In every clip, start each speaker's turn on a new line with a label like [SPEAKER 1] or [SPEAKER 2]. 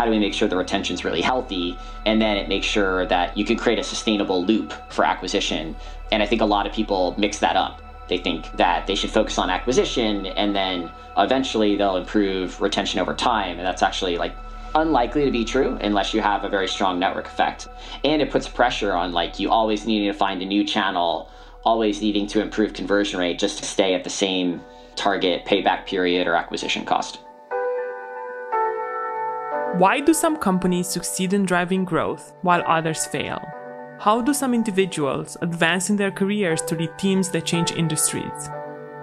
[SPEAKER 1] how do we make sure the retention is really healthy? And then it makes sure that you can create a sustainable loop for acquisition. And I think a lot of people mix that up. They think that they should focus on acquisition and then eventually they'll improve retention over time. And that's actually like unlikely to be true unless you have a very strong network effect. And it puts pressure on like you always needing to find a new channel, always needing to improve conversion rate just to stay at the same target payback period or acquisition cost.
[SPEAKER 2] Why do some companies succeed in driving growth while others fail? How do some individuals advance in their careers to lead teams that change industries?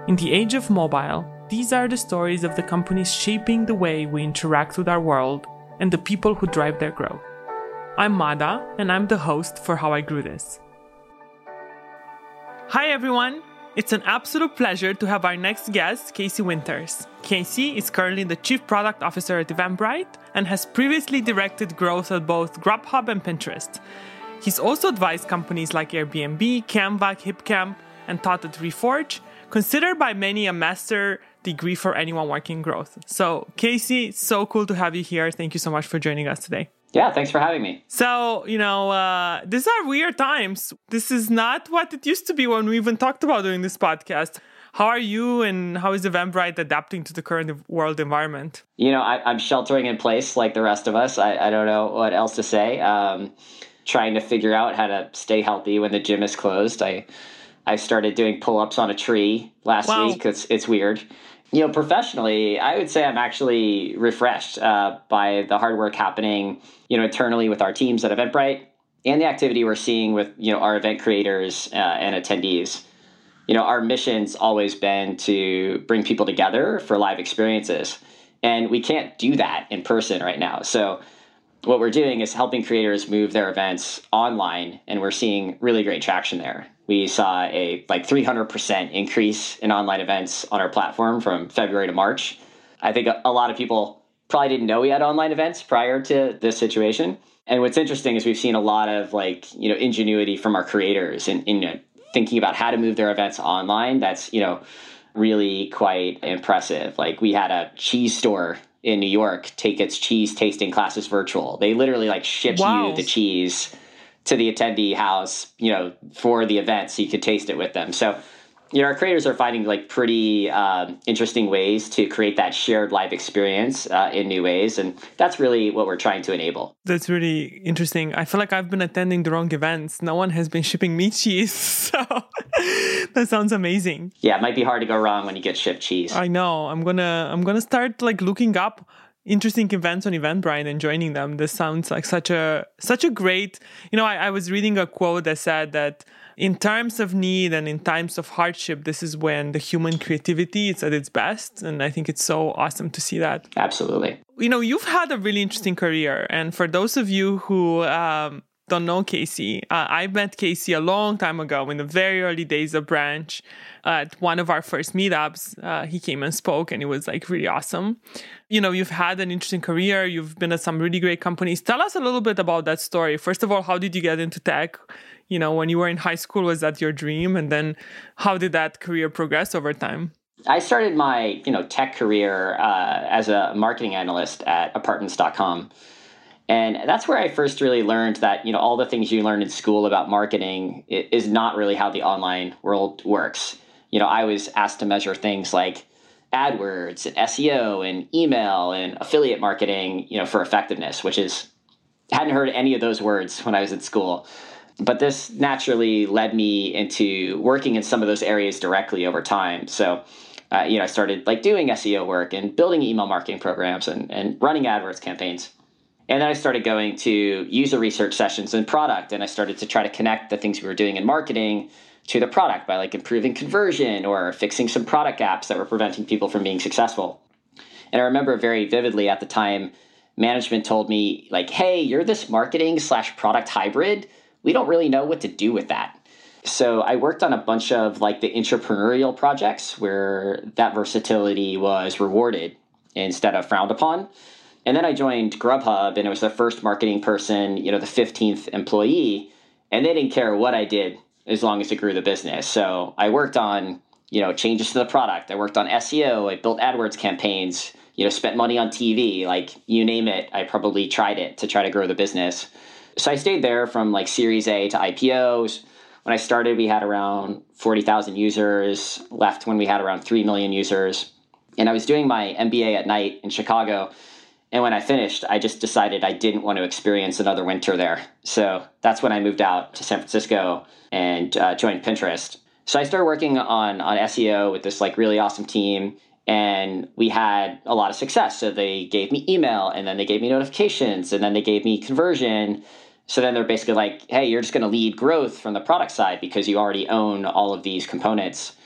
[SPEAKER 2] In the age of mobile, these are the stories of the companies shaping the way we interact with our world and the people who drive their growth. I'm Mada, and I'm the host for How I Grew This. Hi, everyone. It's an absolute pleasure to have our next guest, Casey Winters. Casey is currently the Chief Product Officer at Eventbrite and has previously directed growth at both Grubhub and Pinterest. He's also advised companies like Airbnb, Canva, HipCamp, and taught at Reforge, considered by many a master degree for anyone working growth. So, Casey, so cool to have you here. Thank you so much for joining us today.
[SPEAKER 1] Yeah, thanks for having me.
[SPEAKER 2] So, you know, uh, these are weird times. This is not what it used to be when we even talked about doing this podcast. How are you and how is Eventbrite adapting to the current world environment?
[SPEAKER 1] You know, I, am sheltering in place like the rest of us. I, I don't know what else to say. Um, trying to figure out how to stay healthy when the gym is closed. I I started doing pull ups on a tree last wow. week. It's, it's weird you know, professionally, I would say I'm actually refreshed uh, by the hard work happening, you know, internally with our teams at Eventbrite and the activity we're seeing with, you know, our event creators uh, and attendees. You know, our mission's always been to bring people together for live experiences, and we can't do that in person right now. So, what we're doing is helping creators move their events online, and we're seeing really great traction there we saw a like 300% increase in online events on our platform from February to March. I think a, a, lot of people probably didn't know we had online events prior to this situation. And what's interesting is we've seen a lot of like, you know, ingenuity from our creators in, in uh, thinking about how to move their events online. That's, you know, really quite impressive. Like we had a cheese store in New York take its cheese tasting classes virtual. They literally like shipped wow. you the cheese to the attendee house, you know, for the event so you could taste it with them. So, you know, our creators are finding like pretty um, interesting ways to create that shared live experience uh, in new ways. And that's really what we're trying to enable.
[SPEAKER 2] That's really interesting. I feel like I've been attending the wrong events. No one has been shipping me cheese. So that sounds amazing.
[SPEAKER 1] Yeah, it might be hard to go wrong when you get shipped cheese.
[SPEAKER 2] I know. I'm going to, I'm going to start like looking up interesting events on Eventbrite and joining them. This sounds like such a such a great. You know, I, I was reading a quote that said that in times of need and in times of hardship, this is when the human creativity is at its best. And I think it's so awesome to see that.
[SPEAKER 1] Absolutely.
[SPEAKER 2] You know, you've had a really interesting career. And for those of you who um, don't know Casey, uh, I met Casey a long time ago in the very early days of Branch at one of our first meetups. Uh, he came and spoke, and it was like really awesome. You know, you've had an interesting career, you've been at some really great companies. Tell us a little bit about that story. First of all, how did you get into tech? You know, when you were in high school, was that your dream? And then how did that career progress over time?
[SPEAKER 1] I started my, you know, tech career uh, as a marketing analyst at apartments.com. And that's where I first really learned that, you know, all the things you learn in school about marketing is not really how the online world works. You know, I was asked to measure things like AdWords and SEO and email and affiliate marketing, you know, for effectiveness, which is hadn't heard any of those words when I was at school. But this naturally led me into working in some of those areas directly over time. So, uh, you know, I started like doing SEO work and building email marketing programs and, and running AdWords campaigns. And then I started going to user research sessions in product, and I started to try to connect the things we were doing in marketing to the product by like improving conversion or fixing some product gaps that were preventing people from being successful. And I remember very vividly at the time, management told me like, "Hey, you're this marketing slash product hybrid. We don't really know what to do with that." So I worked on a bunch of like the entrepreneurial projects where that versatility was rewarded instead of frowned upon. And then I joined Grubhub and it was the first marketing person, you know, the 15th employee. And they didn't care what I did as long as it grew the business. So I worked on, you know, changes to the product. I worked on SEO. I built AdWords campaigns, you know, spent money on TV, like you name it, I probably tried it to try to grow the business. So I stayed there from like Series A to IPOs. When I started, we had around 40,000 users, left when we had around 3 million users. And I was doing my MBA at night in Chicago. And when I finished, I just decided I didn't want to experience another winter there. So that's when I moved out to San Francisco and uh, joined Pinterest. So I started working on on SEO with this like really awesome team and we had a lot of success. So they gave me email and then they gave me notifications and then they gave me conversion. So then they're basically like, hey, you're just going to lead growth from the product side because you already own all of these components.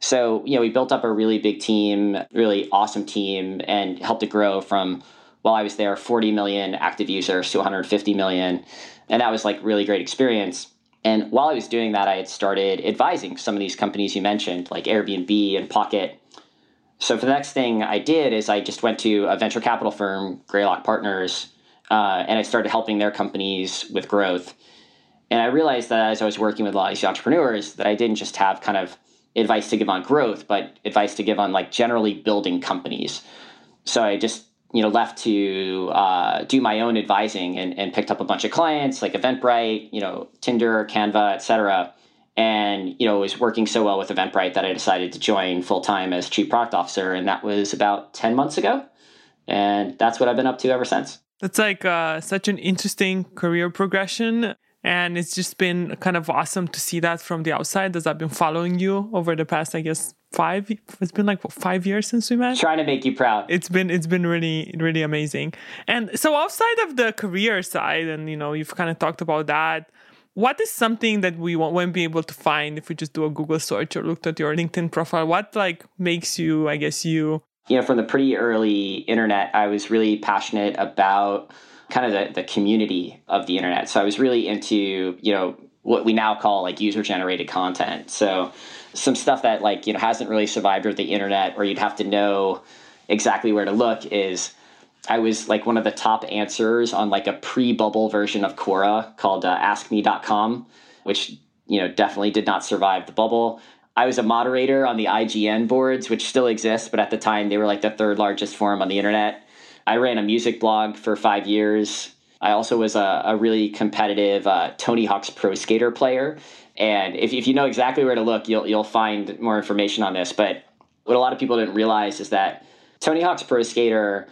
[SPEAKER 1] So, you know, we built up a really big team, really awesome team, and helped it grow from, while I was there, 40 million active users to 150 million. And that was like really great experience. And while I was doing that, I had started advising some of these companies you mentioned, like Airbnb and Pocket. So for the next thing I did is I just went to a venture capital firm, Greylock Partners, uh, and I started helping their companies with growth. And I realized that as I was working with a lot of these entrepreneurs, that I didn't just have kind of advice to give on growth, but advice to give on like generally building companies. So I just you know left to uh, do my own advising and, and picked up a bunch of clients like Eventbrite, you know Tinder, Canva, etc. And you know was working so well with Eventbrite that I decided to join full time as chief product officer, and that was about ten months ago. And that's what I've been up to ever since.
[SPEAKER 2] That's like uh, such an interesting career progression. And it's just been kind of awesome to see that from the outside as I've been following you over the past, I guess, five it's been like what, five years since we met?
[SPEAKER 1] Trying to make you proud.
[SPEAKER 2] It's been it's been really really amazing. And so outside of the career side and you know you've kind of talked about that what is something that we won't be able to find if we just do a google search or looked at your linkedin profile? What like makes you i guess you
[SPEAKER 1] you know from the pretty early internet i was really passionate about kind of the, the community of the internet. So i was really into you know what we now call like user generated content. So some stuff that like you know hasn't really survived with the internet or you'd have to know exactly where to look is I was like one of the top answers on like a pre-bubble version of Quora called uh, AskMe.com, which you know definitely did not survive the bubble. I was a moderator on the IGN boards, which still exist, but at the time they were like the third largest forum on the internet. I ran a music blog for five years. I also was a, a really competitive uh, Tony Hawk's Pro Skater player, and if, if you know exactly where to look, you'll you'll find more information on this. But what a lot of people didn't realize is that Tony Hawk's Pro Skater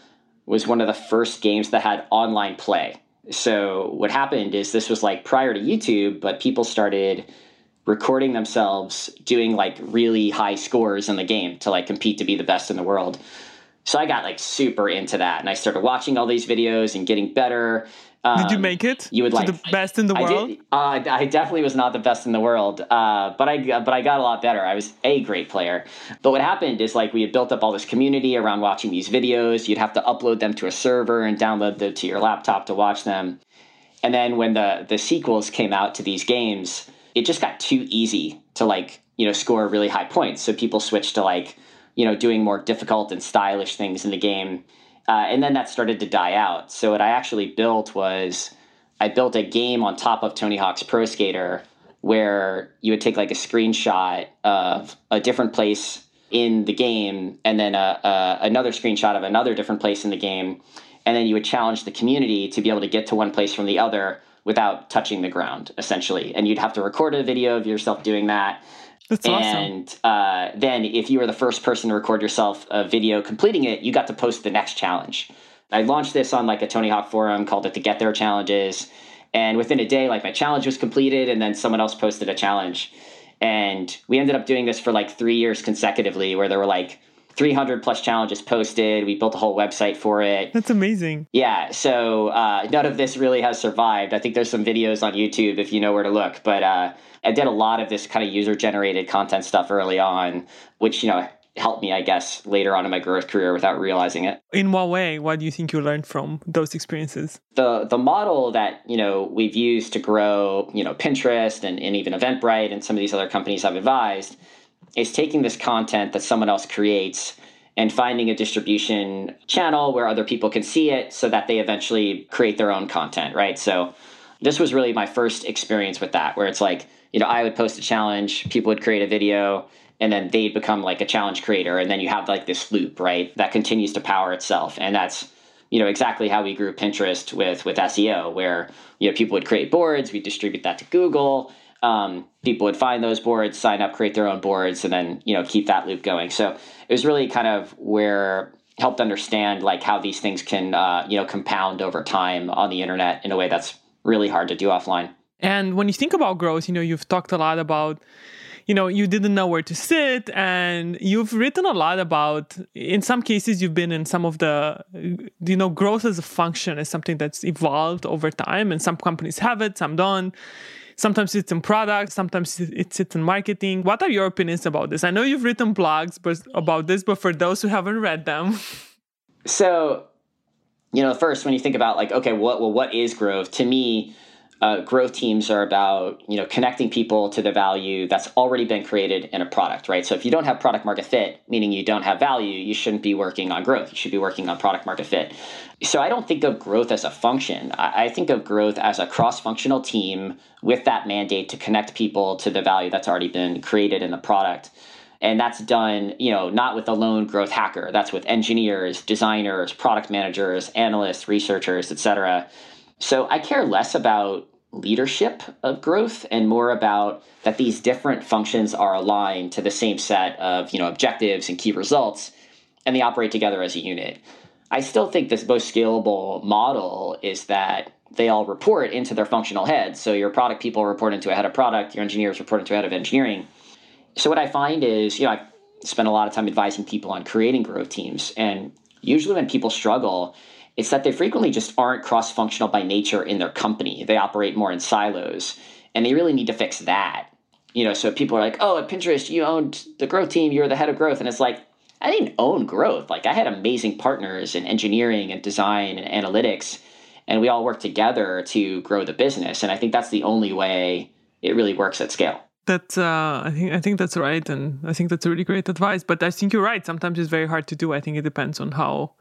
[SPEAKER 1] was one of the first games that had online play. So what happened is this was like prior to YouTube, but people started recording themselves doing like really high scores in the game to like compete to be the best in the world. So I got like super into that and I started watching all these videos and getting better.
[SPEAKER 2] Um, did you make it?
[SPEAKER 1] You would like
[SPEAKER 2] the best in the world.
[SPEAKER 1] Did, uh, I definitely was not the best in the world, uh, but I but I got a lot better. I was a great player. But what happened is like we had built up all this community around watching these videos. You'd have to upload them to a server and download them to your laptop to watch them. And then when the the sequels came out to these games, it just got too easy to like you know score really high points. So people switched to like you know doing more difficult and stylish things in the game uh, and then that started to die out. So what I actually built was I built a game on top of Tony Hawk's Pro Skater where you would take like a screenshot of a different place in the game and then a, a, another screenshot of another different place in the game. And then you would challenge the community to be able to get to one place from the other without touching the ground essentially. And you'd have to record a video of yourself doing that
[SPEAKER 2] that's
[SPEAKER 1] and, awesome. uh, then if you were the first person to record yourself a video completing it, you got to post the next challenge. I launched this on like a Tony Hawk forum, called it the Get There Challenges. And within a day, like my challenge was completed, and then someone else posted a challenge. And we ended up doing this for like three years consecutively, where there were like 300 plus challenges posted. We built a whole website for it.
[SPEAKER 2] That's amazing.
[SPEAKER 1] Yeah. So uh, none of this really has survived. I think there's some videos on YouTube if you know where to look. But uh, I did a lot of this kind of user generated content stuff early on, which, you know, helped me, I guess, later on in my growth career without realizing it.
[SPEAKER 2] In what way? What do you think you learned from those experiences?
[SPEAKER 1] The the model that, you know, we've used to grow, you know, Pinterest and, and even Eventbrite and some of these other companies I've advised is taking this content that someone else creates and finding a distribution channel where other people can see it so that they eventually create their own content, right? So this was really my first experience with that, where it's like, you know, I would post a challenge, people would create a video, and then they'd become like a challenge creator and then you have like this loop right that continues to power itself and that's you know exactly how we grew pinterest with with seo where you know people would create boards we distribute that to google um, people would find those boards sign up create their own boards and then you know keep that loop going. So it was really kind of where helped understand like how these things can uh, you know compound over time on the internet in a way that's really hard to do offline.
[SPEAKER 2] And when you think about growth you know you've talked a lot about you know you didn't know where to sit and you've written a lot about in some cases you've been in some of the you know growth as a function is something that's evolved over time and some companies have it some don't sometimes it's in products, sometimes it's in marketing. What are your opinions about this? I know you've written blogs but, about this but for those who haven't read them.
[SPEAKER 1] So you know first when you think about like okay what well what is growth to me uh, growth teams are about you know connecting people to the value that's already been created in a product right? So if you don't have product market fit meaning you don't have value you shouldn't be working on growth. You should be working on product market fit. So i don't think of growth as a function. I, think of growth as a cross-functional team with that mandate to connect people to the value that's already been created in the product. And that's done you know not with a lone growth hacker. That's with engineers designers product managers analysts researchers etc so I care less about leadership of growth and more about that these different functions are aligned to the same set of you know objectives and key results and they operate together as a unit. I still think this most scalable model is that they all report into their functional heads. So your product people report into a head of product, your engineers report into a head of engineering. So what I find is, you know, I spend a lot of time advising people on creating growth teams. And usually when people struggle, it's that they frequently just aren't cross functional by nature in their company. They operate more in silos, and they really need to fix that. You know, so people are like, oh, at Pinterest, you owned the growth team, you were the head of growth. And it's like, I didn't own growth. Like, I had amazing partners in engineering and design and analytics, and we all worked together to grow the business. And I think that's the only way it really works at scale.
[SPEAKER 2] That uh, I think I think that's right, and I think that's a really great advice. But I think you're right. Sometimes it's very hard to do. I think it depends on how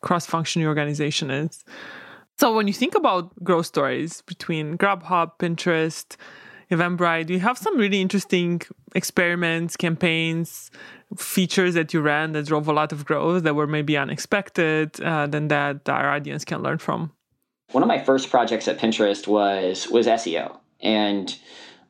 [SPEAKER 2] cross-functioning organization is. So when you think about growth stories between Grubhub, Pinterest, Eventbrite, you have some really interesting experiments, campaigns, features that you ran that drove a lot of growth that were maybe unexpected, uh, that our audience can learn from.
[SPEAKER 1] One of my first projects at Pinterest was was SEO, and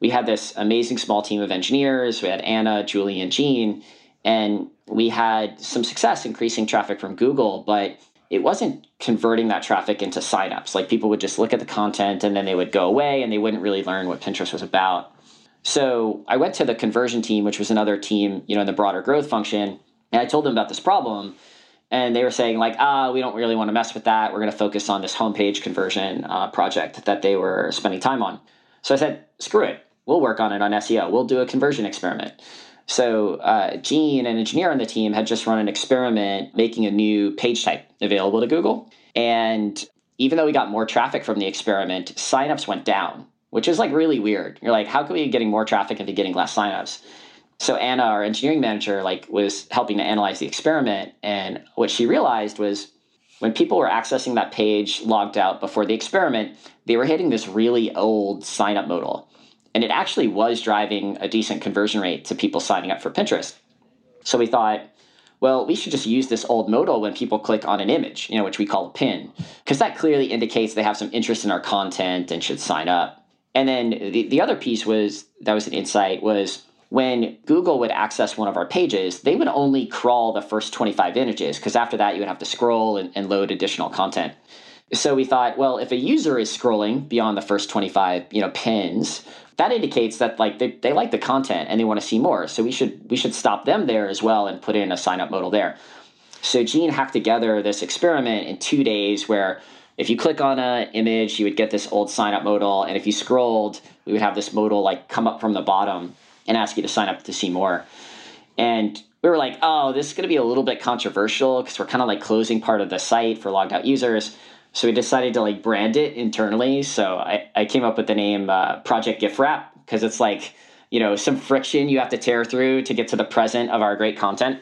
[SPEAKER 1] we had this amazing small team of engineers. We had Anna, Julie, and Jean, and we had some success increasing traffic from Google, but it wasn't converting that traffic into signups. Like people would just look at the content and then they would go away and they wouldn't really learn what Pinterest was about. So I went to the conversion team, which was another team, you know, in the broader growth function, and I told them about this problem. And they were saying like, ah, we don't really want to mess with that. We're going to focus on this homepage conversion uh, project that they were spending time on. So I said, screw it. We'll work on it on SEO. We'll do a conversion experiment. So, uh, Jean, an engineer on the team, had just run an experiment making a new page type available to Google. And even though we got more traffic from the experiment, signups went down, which is like really weird. You're like, how can we be getting more traffic and be getting less signups? So Anna, our engineering manager, like was helping to analyze the experiment, and what she realized was when people were accessing that page logged out before the experiment, they were hitting this really old sign up modal. And it actually was driving a decent conversion rate to people signing up for Pinterest. So we thought, well, we should just use this old modal when people click on an image, you know, which we call a pin, because that clearly indicates they have some interest in our content and should sign up. And then the, the other piece was that was an insight was when Google would access one of our pages, they would only crawl the first 25 images because after that you would have to scroll and, and load additional content. So we thought, well, if a user is scrolling beyond the first 25, you know, pins, that indicates that like they, they like the content and they want to see more. So we should we should stop them there as well and put in a sign up modal there. So Jean hacked together this experiment in two days where if you click on an image, you would get this old sign up modal, and if you scrolled, we would have this modal like come up from the bottom and ask you to sign up to see more. And we were like, oh, this is going to be a little bit controversial because we're kind of like closing part of the site for logged out users. So we decided to like brand it internally. So I, I came up with the name uh, Project Gift Wrap because it's like, you know, some friction you have to tear through to get to the present of our great content.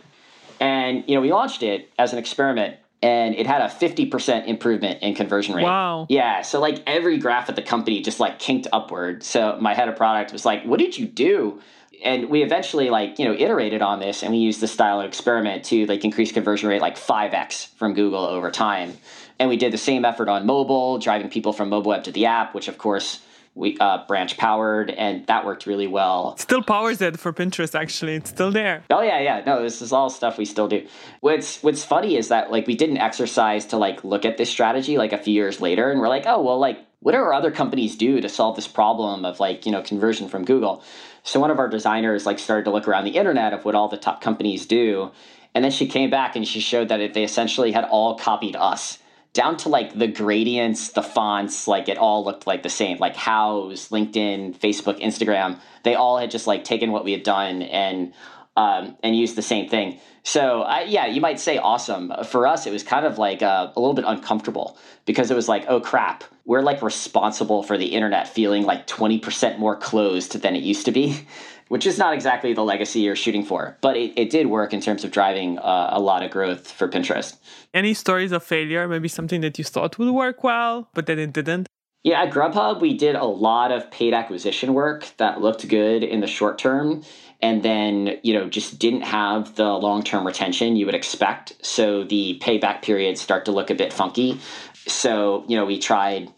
[SPEAKER 1] And, you know, we launched it as an experiment and it had a 50% improvement in conversion rate.
[SPEAKER 2] Wow.
[SPEAKER 1] Yeah. So like every graph at the company just like kinked upward. So my head of product was like, what did you do? and we eventually like you know iterated on this and we used the style of experiment to like increase conversion rate like 5x from google over time and we did the same effort on mobile driving people from mobile web to the app which of course we uh, branch powered and that worked really well.
[SPEAKER 2] Still powers it for pinterest actually. It's still there.
[SPEAKER 1] Oh yeah yeah. No this is all stuff we still do. What's what's funny is that like we didn't exercise to like look at this strategy like a few years later and we're like oh well like what do our other companies do to solve this problem of like you know conversion from google? So one of our designers like started to look around the internet of what all the top companies do and then she came back and she showed that they essentially had all copied us down to like the gradients, the fonts, like it all looked like the same. Like Houzz, LinkedIn, Facebook, Instagram, they all had just like taken what we had done and um, and used the same thing. So I, yeah, you might say awesome. For us, it was kind of like uh, a little bit uncomfortable because it was like, oh crap, we're like responsible for the internet feeling like twenty percent more closed than it used to be. Which is not exactly the legacy you're shooting for, but it, it did work in terms of driving uh, a lot of growth for Pinterest.
[SPEAKER 2] Any stories of failure? Maybe something that you thought would work well, but then it didn't?
[SPEAKER 1] Yeah, at Grubhub, we did a lot of paid acquisition work that looked good in the short term and then, you know, just didn't have the long term retention you would expect. So the payback periods start to look a bit funky. So, you know, we tried,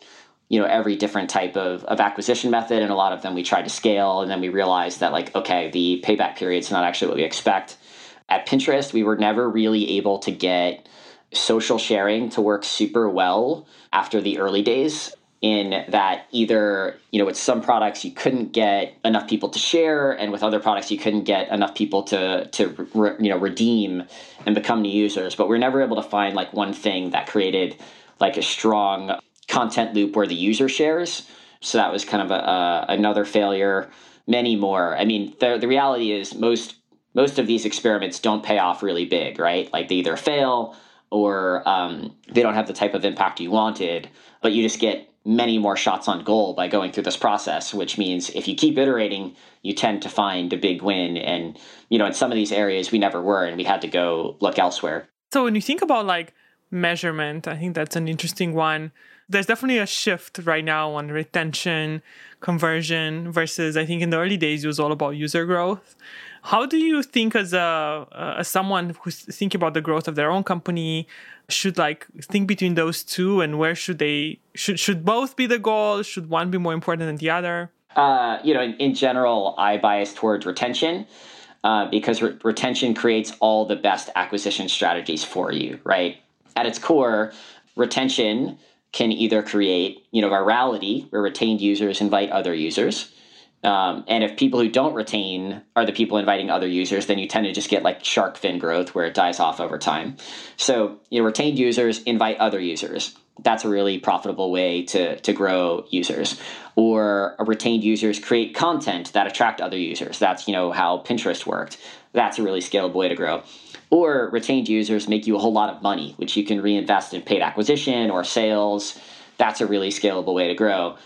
[SPEAKER 1] you know, every different type of, of acquisition method, and a lot of them we tried to scale. And then we realized that, like, okay, the payback period is not actually what we expect. At Pinterest, we were never really able to get social sharing to work super well after the early days in that either you know with some products you couldn't get enough people to share and with other products you couldn't get enough people to to re, you know redeem and become new users but we're never able to find like one thing that created like a strong content loop where the user shares so that was kind of a, a another failure many more i mean the, the reality is most most of these experiments don't pay off really big right like they either fail or um, they don't have the type of impact you wanted but you just get many more shots on goal by going through this process, which means if you keep iterating, you tend to find a big win. And, you know, in some of these areas we never were and we had to go look elsewhere.
[SPEAKER 2] So when you think about like measurement, I think that's an interesting one. There's definitely a shift right now on retention, conversion versus I think in the early days it was all about user growth. How do you think as a as someone who's thinking about the growth of their own company should like think between those two and where should they should should both be the goal? Should one be more important than the other?
[SPEAKER 1] Uh, you know, in, in general, I bias towards retention. Uh, because re- retention creates all the best acquisition strategies for you, right? At its core, retention can either create, you know, virality, where retained users invite other users, um, and if people who don't retain are the people inviting other users, then you tend to just get like shark fin growth where it dies off over time. So you know, retained users invite other users. That's a really profitable way to, to grow users. Or retained users create content that attract other users. That's you know how Pinterest worked. That's a really scalable way to grow. Or retained users make you a whole lot of money, which you can reinvest in paid acquisition or sales. That's a really scalable way to grow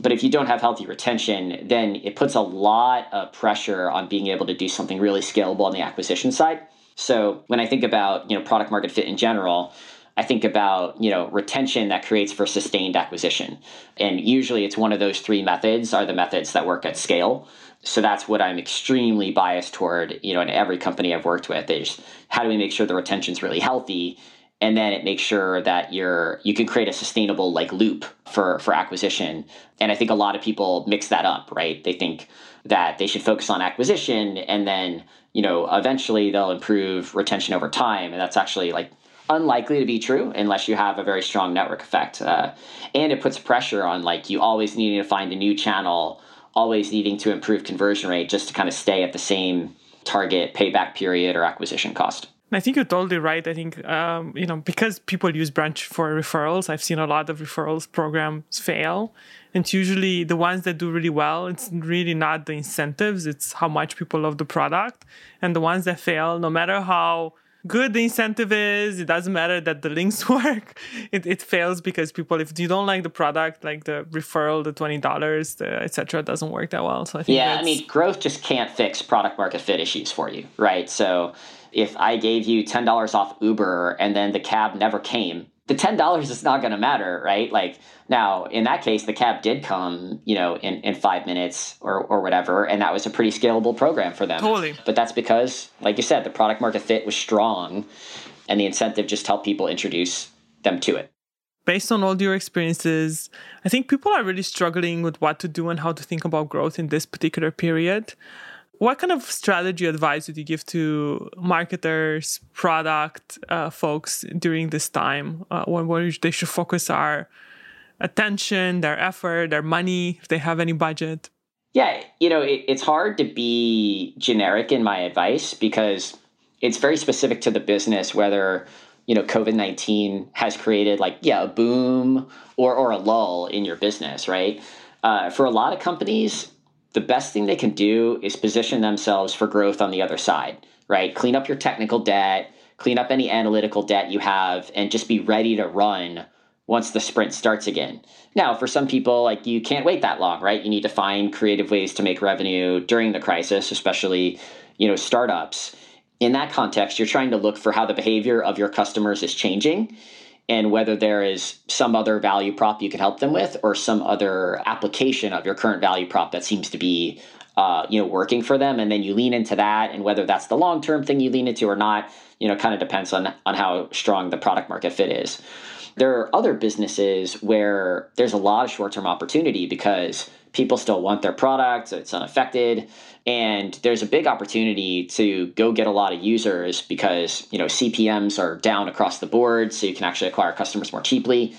[SPEAKER 1] but if you don't have healthy retention, then it puts a lot of pressure on being able to do something really scalable on the acquisition side. So when I think about you know product market fit in general, I think about you know retention that creates for sustained acquisition, and usually it's one of those three methods are the methods that work at scale. So that's what I'm extremely biased toward. You know, in every company I've worked with is how do we make sure the retention is really healthy, and then it makes sure that you're you can create a sustainable like loop for for acquisition and i think a lot of people mix that up right they think that they should focus on acquisition and then you know eventually they'll improve retention over time and that's actually like unlikely to be true unless you have a very strong network effect uh, and it puts pressure on like you always needing to find a new channel always needing to improve conversion rate just to kind of stay at the same target payback period or acquisition cost
[SPEAKER 2] I think you're totally right. I think um, you know because people use Branch for referrals. I've seen a lot of referrals programs fail, and usually the ones that do really well, it's really not the incentives; it's how much people love the product. And the ones that fail, no matter how good the incentive is, it doesn't matter that the links work. It, it fails because people, if you don't like the product, like the referral, the twenty dollars, the etc., doesn't work that well. So I think
[SPEAKER 1] yeah, I mean, growth just can't fix product market fit issues for you, right? So if I gave you $10 off Uber and then the cab never came, the ten dollars is not going to matter, right? Like now, in that case, the cab did come, you know, in, in five minutes or or whatever, and that was a pretty scalable program for them.
[SPEAKER 2] Totally.
[SPEAKER 1] But that's because, like you said, the product market fit was strong, and the incentive just helped people introduce them to it.
[SPEAKER 2] Based on all your experiences, I think people are really struggling with what to do and how to think about growth in this particular period. What kind of strategy advice would you give to marketers, product uh, folks during this time, uh, where they should focus our attention, their effort, their money, if they have any budget?
[SPEAKER 1] Yeah, you know, it, it's hard to be generic in my advice because it's very specific to the business, whether you know COVID nineteen has created like yeah a boom or or a lull in your business, right? Uh, for a lot of companies, the best thing they can do is position themselves for growth on the other side, right? Clean up your technical debt, clean up any analytical debt you have, and just be ready to run once the sprint starts again. Now, for some people, like you can't wait that long, right? You need to find creative ways to make revenue during the crisis, especially, you know, startups. In that context, you're trying to look for how the behavior of your customers is changing and whether there is some other value prop you can help them with or some other application of your current value prop that seems to be uh, you know working for them. And then you lean into that and whether that's the long term thing you lean into or not you know kind of depends on on how strong the product market fit is. There are other businesses where there's a lot of short term opportunity because people still want their product it's unaffected and there's a big opportunity to go get a lot of users because you know cpms are down across the board so you can actually acquire customers more cheaply.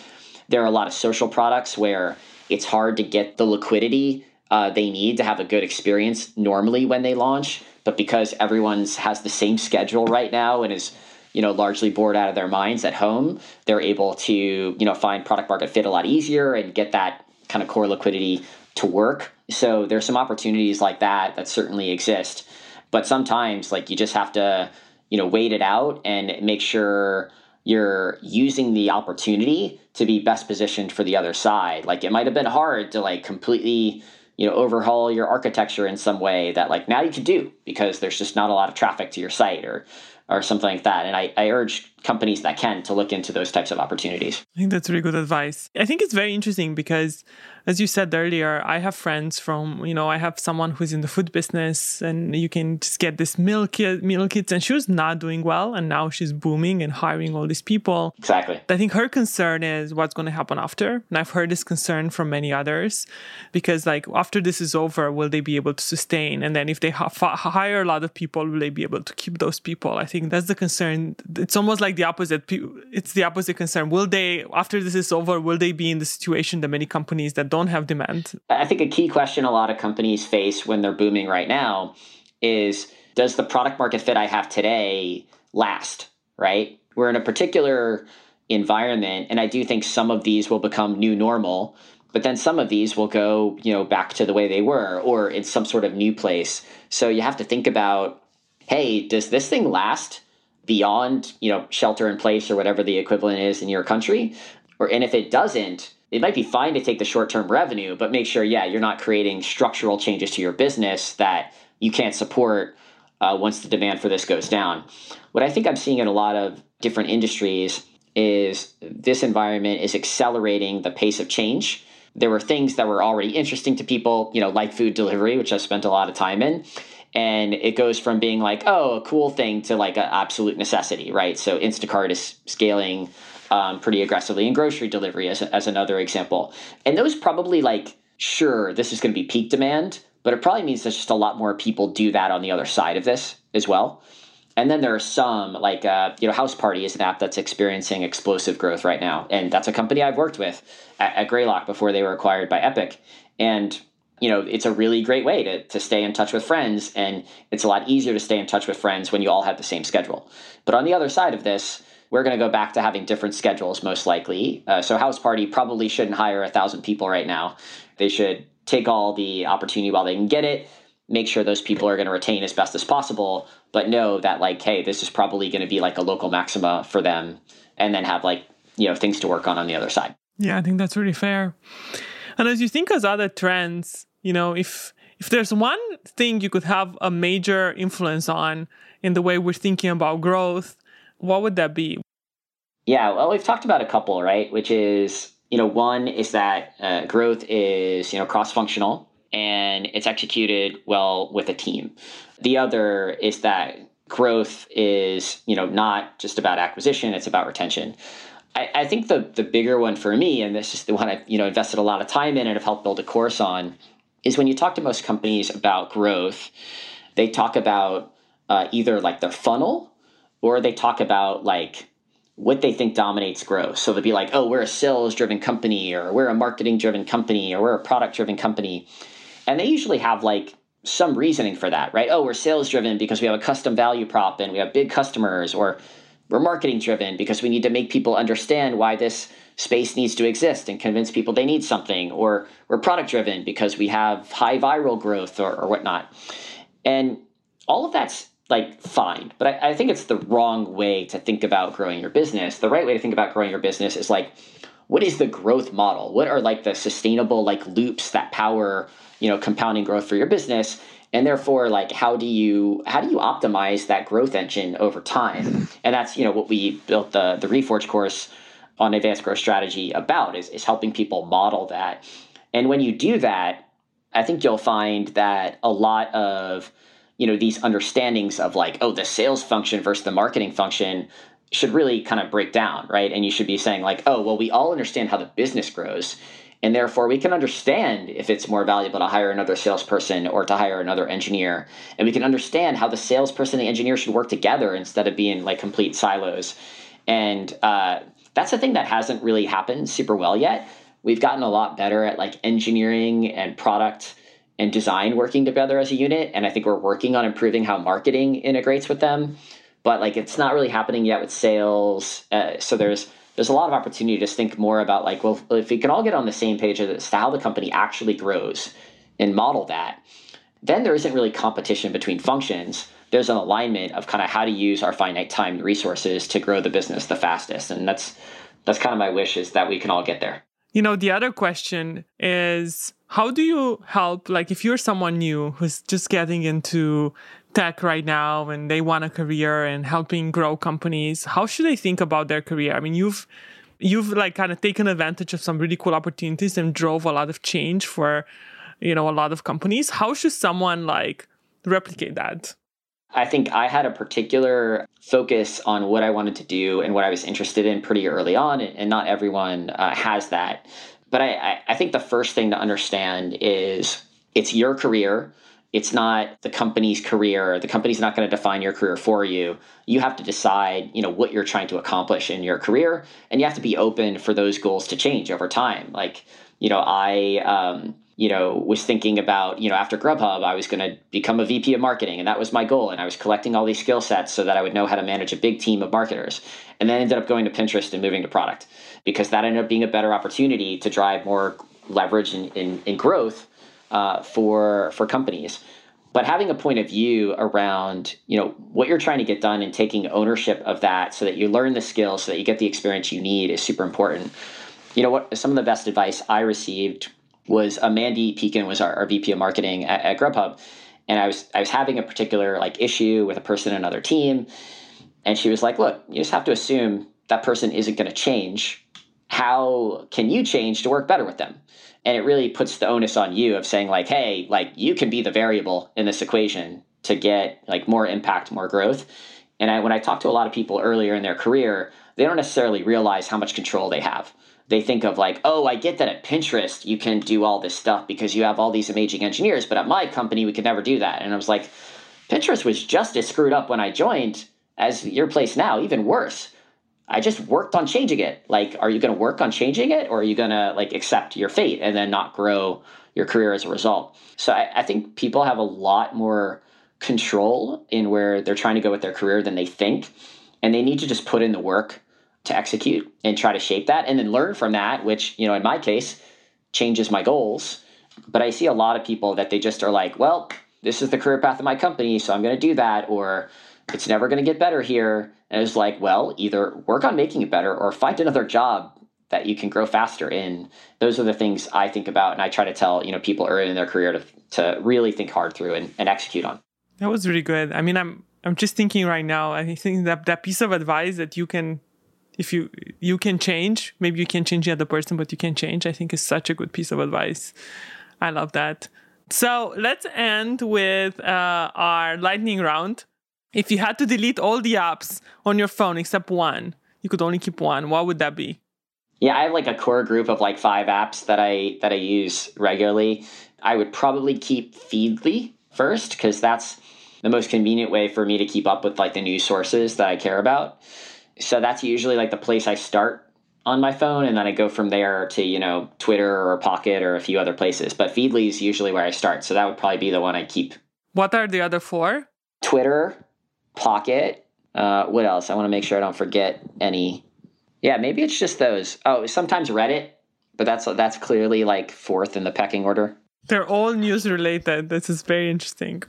[SPEAKER 1] There are a lot of social products where it's hard to get the liquidity uh, they need to have a good experience normally when they launch but because everyone's has the same schedule right now and is you know largely bored out of their minds at home they're able to you know find product market fit a lot easier and get that kind of core liquidity to work. So there's some opportunities like that that certainly exist. But sometimes like you just have to, you know, wait it out and make sure you're using the opportunity to be best positioned for the other side. Like it might have been hard to like completely, you know, overhaul your architecture in some way that like now you can do because there's just not a lot of traffic to your site or or something like that. And I, I urge companies that can to look into those types of opportunities.
[SPEAKER 2] I think that's really good advice. I think it's very interesting because as you said earlier, I have friends from, you know, I have someone who's in the food business and you can just get this meal kit, meal kits and she was not doing well and now she's booming and hiring all these people.
[SPEAKER 1] Exactly.
[SPEAKER 2] I think her concern is what's going to happen after. And I've heard this concern from many others because like after this is over, will they be able to sustain? And then if they ha- hire a lot of people, will they be able to keep those people? I think that's the concern. It's almost like the opposite. It's the opposite concern. Will they, after this is over, will they be in the situation that many companies that don't have demand.
[SPEAKER 1] I think a key question a lot of companies face when they're booming right now is does the product market fit I have today last, right? We're in a particular environment and I do think some of these will become new normal, but then some of these will go, you know, back to the way they were or in some sort of new place. So you have to think about, hey, does this thing last beyond, you know, shelter in place or whatever the equivalent is in your country? Or and if it doesn't, it might be fine to take the short term revenue, but make sure, yeah, you're not creating structural changes to your business that you can't support uh, once the demand for this goes down. What I think I'm seeing in a lot of different industries is this environment is accelerating the pace of change. There were things that were already interesting to people, you know, like food delivery, which I spent a lot of time in. And it goes from being like, oh, a cool thing to like an absolute necessity, right? So Instacart is scaling um, pretty aggressively in grocery delivery as, as another example. And those probably like, sure, this is going to be peak demand, but it probably means there's just a lot more people do that on the other side of this as well. And then there are some like uh, you know House Party is an app that's experiencing explosive growth right now, and that's a company I've worked with at, at Greylock before they were acquired by Epic, and you know it's a really great way to, to stay in touch with friends, and it's a lot easier to stay in touch with friends when you all have the same schedule. But on the other side of this, we're going to go back to having different schedules most likely. Uh, so House Party probably shouldn't hire a thousand people right now. They should take all the opportunity while they can get it, make sure those people are going to retain as best as possible, but know that like, hey, this is probably going to be like a local maxima for them, and then have like you know things to work on on the other side.
[SPEAKER 2] Yeah, I think that's really fair. And as you think as other trends, you know, if if there's one thing you could have a major influence on in the way we're thinking about growth, what would that be?
[SPEAKER 1] Yeah, well, we've talked about a couple, right? Which is, you know, one is that uh, growth is, you know, cross functional and it's executed well with a team. The other is that growth is, you know, not just about acquisition, it's about retention. I, I think the the bigger one for me, and this is the one I've, you know, invested a lot of time in and have helped build a course on, is when you talk to most companies about growth, they talk about uh, either like their funnel or they talk about like what they think dominates growth. So they'll be like, oh, we're a sales driven company, or we're a marketing driven company, or we're a product driven company. And they usually have like some reasoning for that, right? Oh, we're sales driven because we have a custom value prop and we have big customers, or we're marketing driven because we need to make people understand why this space needs to exist and convince people they need something, or we're product driven because we have high viral growth or, or whatnot. And all of that's like fine, but I, I think it's the wrong way to think about growing your business. The right way to think about growing your business is like, what is the growth model? What are like the sustainable like loops that power you know compounding growth for your business? and therefore like how do you how do you optimize that growth engine over time and that's you know what we built the the reforge course on advanced growth strategy about is, is helping people model that and when you do that i think you'll find that a lot of you know these understandings of like oh the sales function versus the marketing function should really kind of break down right and you should be saying like oh well we all understand how the business grows and therefore, we can understand if it's more valuable to hire another salesperson or to hire another engineer. And we can understand how the salesperson and the engineer should work together instead of being like complete silos. And uh, that's a thing that hasn't really happened super well yet. We've gotten a lot better at like engineering and product and design working together as a unit. And I think we're working on improving how marketing integrates with them. But like it's not really happening yet with sales. Uh, so there's there's a lot of opportunity to think more about like, well, if we can all get on the same page as to how the company actually grows and model that, then there isn't really competition between functions. There's an alignment of kind of how to use our finite time resources to grow the business the fastest. And that's that's kind of my wish is that we can all get there.
[SPEAKER 2] You know, the other question is how do you help like if you're someone new who's just getting into tech right now and they want a career and helping grow companies how should they think about their career? I mean you've you've like kind of taken advantage of some really cool opportunities and drove a lot of change for you know a lot of companies. How should someone like replicate that
[SPEAKER 1] i think i had a particular focus on what i wanted to do and what i was interested in pretty early on and not everyone uh, has that. But I, I think the first thing to understand is it's your career. It's not the company's career. The company's not going to define your career for you. You have to decide you know what you're trying to accomplish in your career and you have to be open for those goals to change over time. Like you know i um, you know was thinking about you know after grubhub i was going to become a vp of marketing and that was my goal and i was collecting all these skill sets so that i would know how to manage a big team of marketers and then ended up going to pinterest and moving to product because that ended up being a better opportunity to drive more leverage and in, growth uh, for for companies. But having a point of view around you know what you're trying to get done and taking ownership of that, so that you learn the skills, so that you get the experience you need, is super important. You know what? Some of the best advice I received was Mandy Pekin was our, our VP of marketing at, at Grubhub, and I was I was having a particular like issue with a person in another team, and she was like, "Look, you just have to assume that person isn't going to change. How can you change to work better with them?" and it really puts the onus on you of saying like hey like you can be the variable in this equation to get like more impact more growth and I, when i talk to a lot of people earlier in their career they don't necessarily realize how much control they have they think of like oh i get that at pinterest you can do all this stuff because you have all these amazing engineers but at my company we could never do that and i was like pinterest was just as screwed up when i joined as your place now even worse I just worked on changing it. Like, are you going to work on changing it or are you going to like accept your fate and then not grow your career as a result? So I, I, think people have a lot more control in where they're trying to go with their career than they think. And they need to just put in the work to execute and try to shape that and then learn from that, which, you know, in my case, changes my goals. But I see a lot of people that they just are like, well, this is the career path of my company, so I'm going to do that. Or it's never going to get better here. And it's like, well, either work on making it better or find another job that you can grow faster in. Those are the things I think about, and I try to tell you know people early in their career to to really think hard through and, and execute on.
[SPEAKER 2] That was really good. I mean, I'm I'm just thinking right now. I think that that piece of advice that you can if you you can change, maybe you can change the other person, but you can change. I think is such a good piece of advice. I love that. So let's end with uh, our lightning round. If you had to delete all the apps on your phone except one, you could only keep one. What would that be?
[SPEAKER 1] Yeah, I have like a core group of like five apps that I that I use regularly. I would probably keep Feedly first because that's the most convenient way for me to keep up with like the news sources that I care about. So that's usually like the place I start on my phone and then I go from there to, you know, Twitter or Pocket or a few other places. But Feedly is usually where I start. So that would probably be the one I keep.
[SPEAKER 2] What are the other four?
[SPEAKER 1] Twitter, Pocket. Uh, what else? I want to make sure I don't forget any. Yeah, maybe it's just those. Oh, sometimes Reddit, but that's that's clearly like fourth in the pecking order.
[SPEAKER 2] They're all news related. This is very interesting.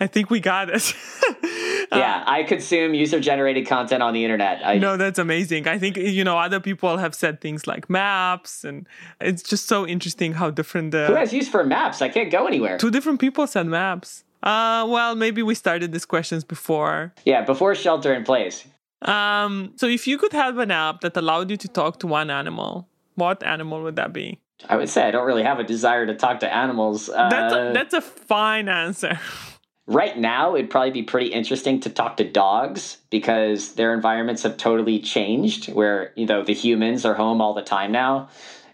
[SPEAKER 2] I think we got it.
[SPEAKER 1] yeah, I consume user generated content on the internet. I,
[SPEAKER 2] no, that's amazing. I think, you know, other people have said things like maps, and it's just so interesting how different the.
[SPEAKER 1] Who has use for maps? I can't go anywhere.
[SPEAKER 2] Two different people said maps. Uh, well, maybe we started these questions before.
[SPEAKER 1] Yeah, before shelter in place.
[SPEAKER 2] Um, so if you could have an app that allowed you to talk to one animal, what animal would that be?
[SPEAKER 1] I would say I don't really have a desire to talk to animals. Uh,
[SPEAKER 2] that's a, that's a fine answer.
[SPEAKER 1] right now, it'd probably be pretty interesting to talk to dogs because their environments have totally changed. Where you know the humans are home all the time now.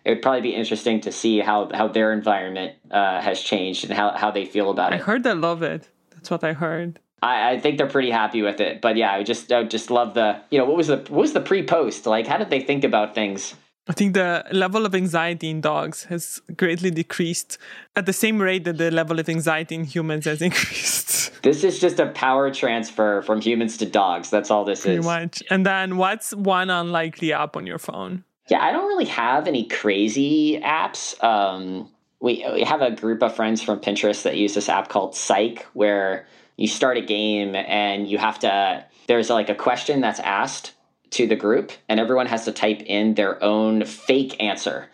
[SPEAKER 1] It would probably be interesting to see how how their environment uh, has changed and how how they feel about
[SPEAKER 2] I
[SPEAKER 1] it.
[SPEAKER 2] I heard they love it. That's what I heard.
[SPEAKER 1] I, I think they're pretty happy with it. But yeah, I just I just love the you know what was the what was the pre post like? How did they think about things?
[SPEAKER 2] I think the level of anxiety in dogs has greatly decreased at the same rate that the level of anxiety in humans has increased.
[SPEAKER 1] This is just a power transfer from humans to dogs. That's all this
[SPEAKER 2] Pretty
[SPEAKER 1] is.
[SPEAKER 2] Pretty much. And then what's one unlikely app on your phone?
[SPEAKER 1] Yeah, I don't really have any crazy apps. Um, we, we have a group of friends from Pinterest that use this app called Psych, where you start a game and you have to, there's like a question that's asked to the group, and everyone has to type in their own fake answer.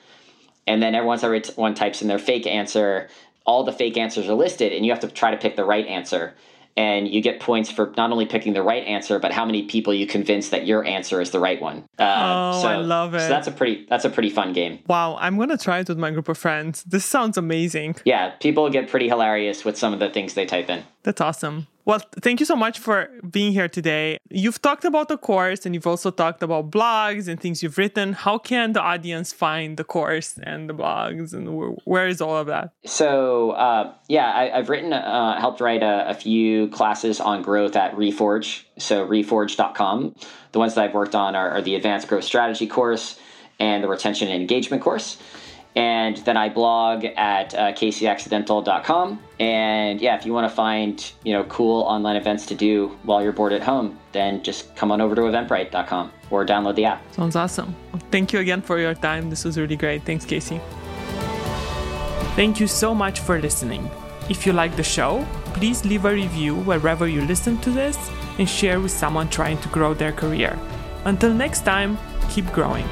[SPEAKER 1] And then everyone's everyone types in their fake answer. All the fake answers are listed, and you have to try to pick the right answer. And you get points for not only picking the right answer, but how many people you convince that your answer is the right one.
[SPEAKER 2] Uh, oh, so, I love it!
[SPEAKER 1] So that's a pretty that's a pretty fun game.
[SPEAKER 2] Wow, I'm gonna try it with my group of friends. This sounds amazing.
[SPEAKER 1] Yeah, people get pretty hilarious with some of the things they type in.
[SPEAKER 2] That's awesome. Well, thank you so much for being here today. You've talked about the course and you've also talked about blogs and things you've written. How can the audience find the course and the blogs and where is all of that?
[SPEAKER 1] So, uh, yeah, I, have written, uh, helped write a, a, few classes on growth at Reforge. So, reforge.com. The ones that I've worked on are, are the advanced growth strategy course and the retention and engagement course and then I blog at uh, caseyaccidental.com. And yeah, if you want to find you know cool online events to do while you're bored at home, then just come on over to eventbrite.com or download the app.
[SPEAKER 2] Sounds awesome. Thank you again for your time. This was really great. Thanks, Casey. Thank you so much for listening. If you like the show, please leave a review wherever you listen to this and share with someone trying to grow their career. Until next time, keep growing.